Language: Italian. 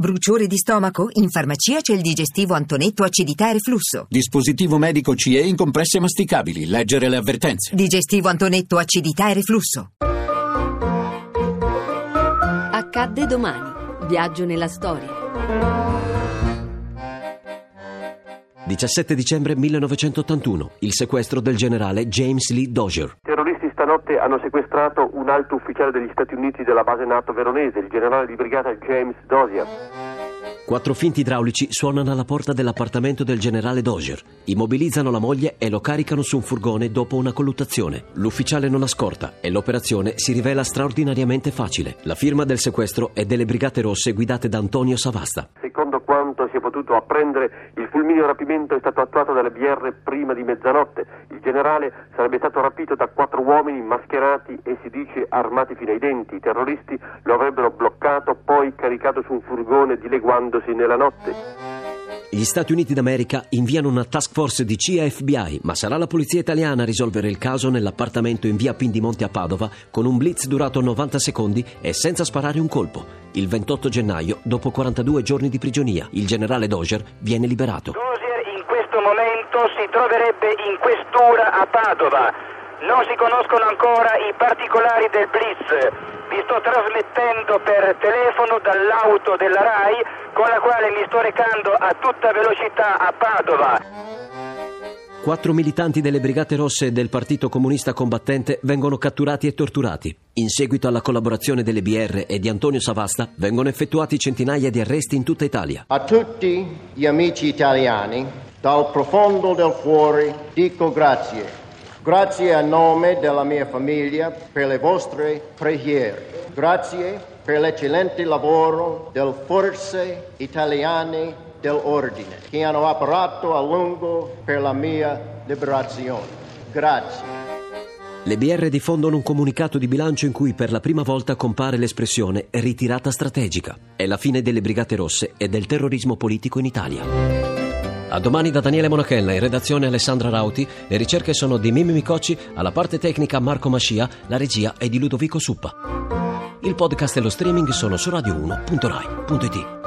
Bruciore di stomaco? In farmacia c'è il digestivo Antonetto acidità e reflusso. Dispositivo medico CE in compresse masticabili. Leggere le avvertenze. Digestivo Antonetto acidità e reflusso. Accadde domani. Viaggio nella storia. 17 dicembre 1981. Il sequestro del generale James Lee Dozier. terroristi stanotte hanno sequestrato un alto ufficiale degli Stati Uniti della base NATO veronese, il generale di brigata James Dozier. Quattro finti idraulici suonano alla porta dell'appartamento del generale Dozier. Immobilizzano la moglie e lo caricano su un furgone dopo una colluttazione. L'ufficiale non ascolta e l'operazione si rivela straordinariamente facile. La firma del sequestro è delle Brigate Rosse guidate da Antonio Savasta. Secondo quanto si è potuto apprendere, il fulmineo rapimento è stato attuato dalle BR prima di mezzanotte. Il generale sarebbe stato rapito da quattro uomini mascherati e si dice armati fino ai denti. I terroristi lo avrebbero bloccato, poi caricato su un furgone dileguandosi nella notte. Gli Stati Uniti d'America inviano una task force di CIA FBI, ma sarà la polizia italiana a risolvere il caso nell'appartamento in via Pindimonte a Padova con un blitz durato 90 secondi e senza sparare un colpo. Il 28 gennaio, dopo 42 giorni di prigionia, il generale Dozier viene liberato. Dozier in questo momento si troverebbe in questura a Padova. Non si conoscono ancora i particolari del blitz. Vi sto trasmettendo per telefono dall'auto della RAI con la quale mi sto recando a tutta velocità a Padova. Quattro militanti delle Brigate Rosse e del Partito Comunista Combattente vengono catturati e torturati. In seguito alla collaborazione delle BR e di Antonio Savasta vengono effettuati centinaia di arresti in tutta Italia. A tutti gli amici italiani, dal profondo del cuore, dico grazie. Grazie a nome della mia famiglia per le vostre preghiere. Grazie per l'eccellente lavoro delle forze italiane dell'ordine che hanno operato a lungo per la mia liberazione. Grazie. Le BR diffondono un comunicato di bilancio in cui per la prima volta compare l'espressione ritirata strategica. È la fine delle Brigate Rosse e del terrorismo politico in Italia. A domani da Daniele Monachella, in redazione Alessandra Rauti, le ricerche sono di Mimmi Micocci, alla parte tecnica Marco Mascia, la regia è di Ludovico Suppa. Il podcast e lo streaming sono su radio1.rai.it.